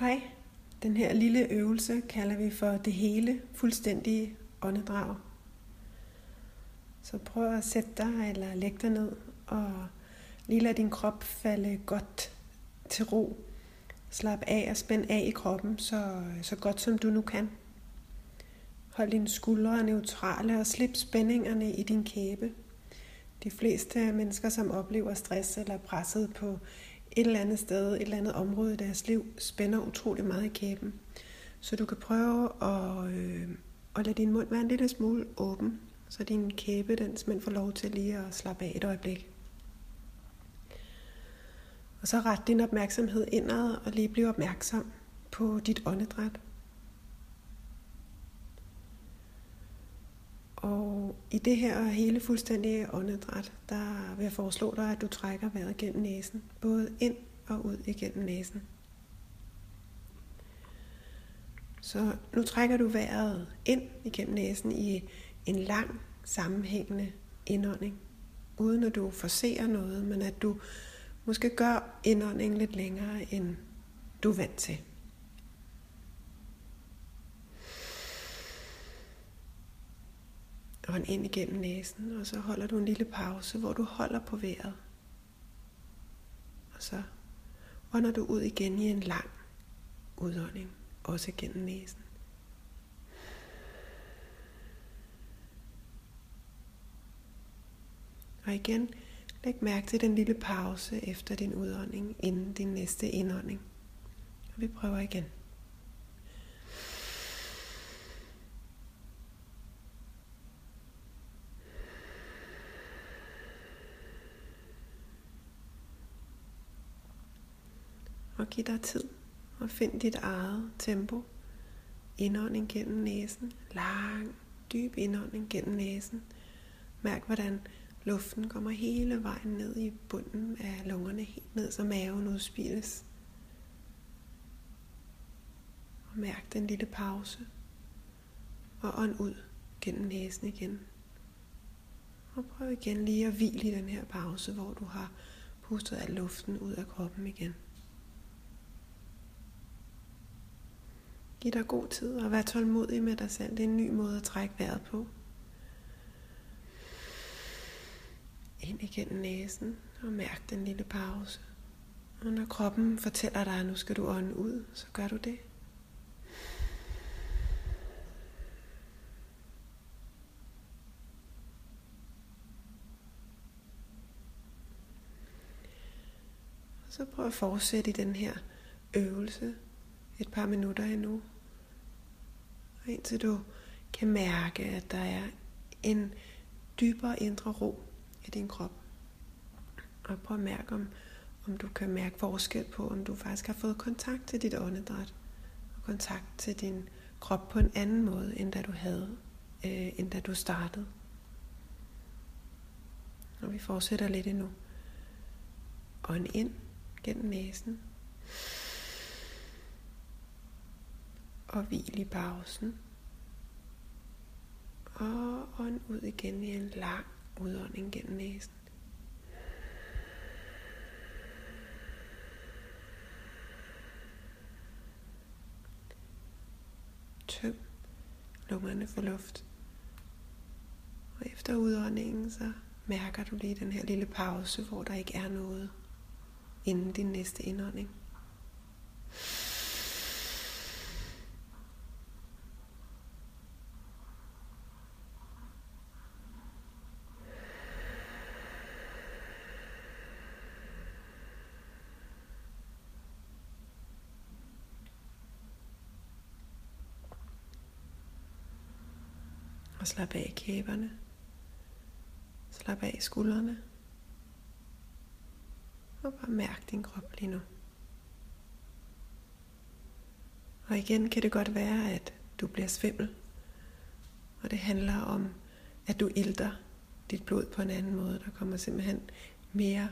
Hej. Den her lille øvelse kalder vi for det hele fuldstændige åndedrag. Så prøv at sætte dig eller lægge dig ned og lige lade din krop falde godt til ro. Slap af og spænd af i kroppen så, så godt som du nu kan. Hold dine skuldre neutrale og slip spændingerne i din kæbe. De fleste mennesker, som oplever stress eller presset på et eller andet sted, et eller andet område i deres liv, spænder utrolig meget i kæben. Så du kan prøve at, øh, at lade din mund være en lille smule åben, så din kæbe den simpelthen får lov til lige at slappe af et øjeblik. Og så ret din opmærksomhed indad og lige blive opmærksom på dit åndedræt. Og i det her hele fuldstændige åndedræt, der vil jeg foreslå dig, at du trækker vejret gennem næsen. Både ind og ud igennem næsen. Så nu trækker du vejret ind igennem næsen i en lang, sammenhængende indånding. Uden at du forserer noget, men at du måske gør indåndingen lidt længere, end du er vant til. Ånd ind igennem næsen, og så holder du en lille pause, hvor du holder på vejret. Og så ånder du ud igen i en lang udånding, også gennem næsen. Og igen, læg mærke til den lille pause efter din udånding, inden din næste indånding. Og vi prøver igen. Og giv dig tid og find dit eget tempo. Indånding gennem næsen, lang, dyb indånding gennem næsen. Mærk, hvordan luften kommer hele vejen ned i bunden af lungerne, helt ned så maven udspilles. Og mærk den lille pause. Og ånd ud gennem næsen igen. Og prøv igen lige at hvile i den her pause, hvor du har pustet al luften ud af kroppen igen. Giv dig god tid og vær tålmodig med dig selv. Det er en ny måde at trække vejret på. Ind igennem næsen og mærk den lille pause. Og når kroppen fortæller dig, at nu skal du ånde ud, så gør du det. Og så prøv at fortsætte i den her øvelse et par minutter endnu. Indtil du kan mærke, at der er en dybere indre ro i din krop. Og prøv at mærke, om, om du kan mærke forskel på, om du faktisk har fået kontakt til dit åndedræt. Og kontakt til din krop på en anden måde, end da du havde, øh, end da du startede. Og vi fortsætter lidt endnu. Ånd ind gennem næsen og hvil i pausen. Og ånd ud igen i en lang udånding gennem næsen. Tøm lungerne for luft. Og efter udåndingen, så mærker du lige den her lille pause, hvor der ikke er noget inden din næste indånding. Og slap af i kæberne. Slap af i skuldrene. Og bare mærk din krop lige nu. Og igen kan det godt være, at du bliver svimmel. Og det handler om, at du ilter dit blod på en anden måde. Der kommer simpelthen mere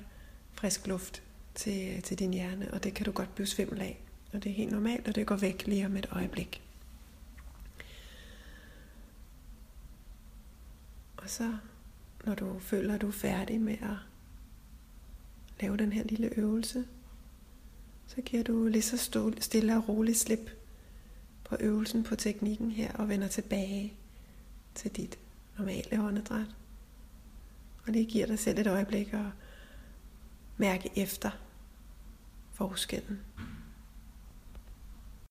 frisk luft til, til din hjerne, og det kan du godt blive svimmel af. Og det er helt normalt, og det går væk lige om et øjeblik. Og så, når du føler, at du er færdig med at lave den her lille øvelse, så giver du lige så stille og roligt slip på øvelsen på teknikken her og vender tilbage til dit normale åndedræt. Og lige giver dig selv et øjeblik at mærke efter forskellen.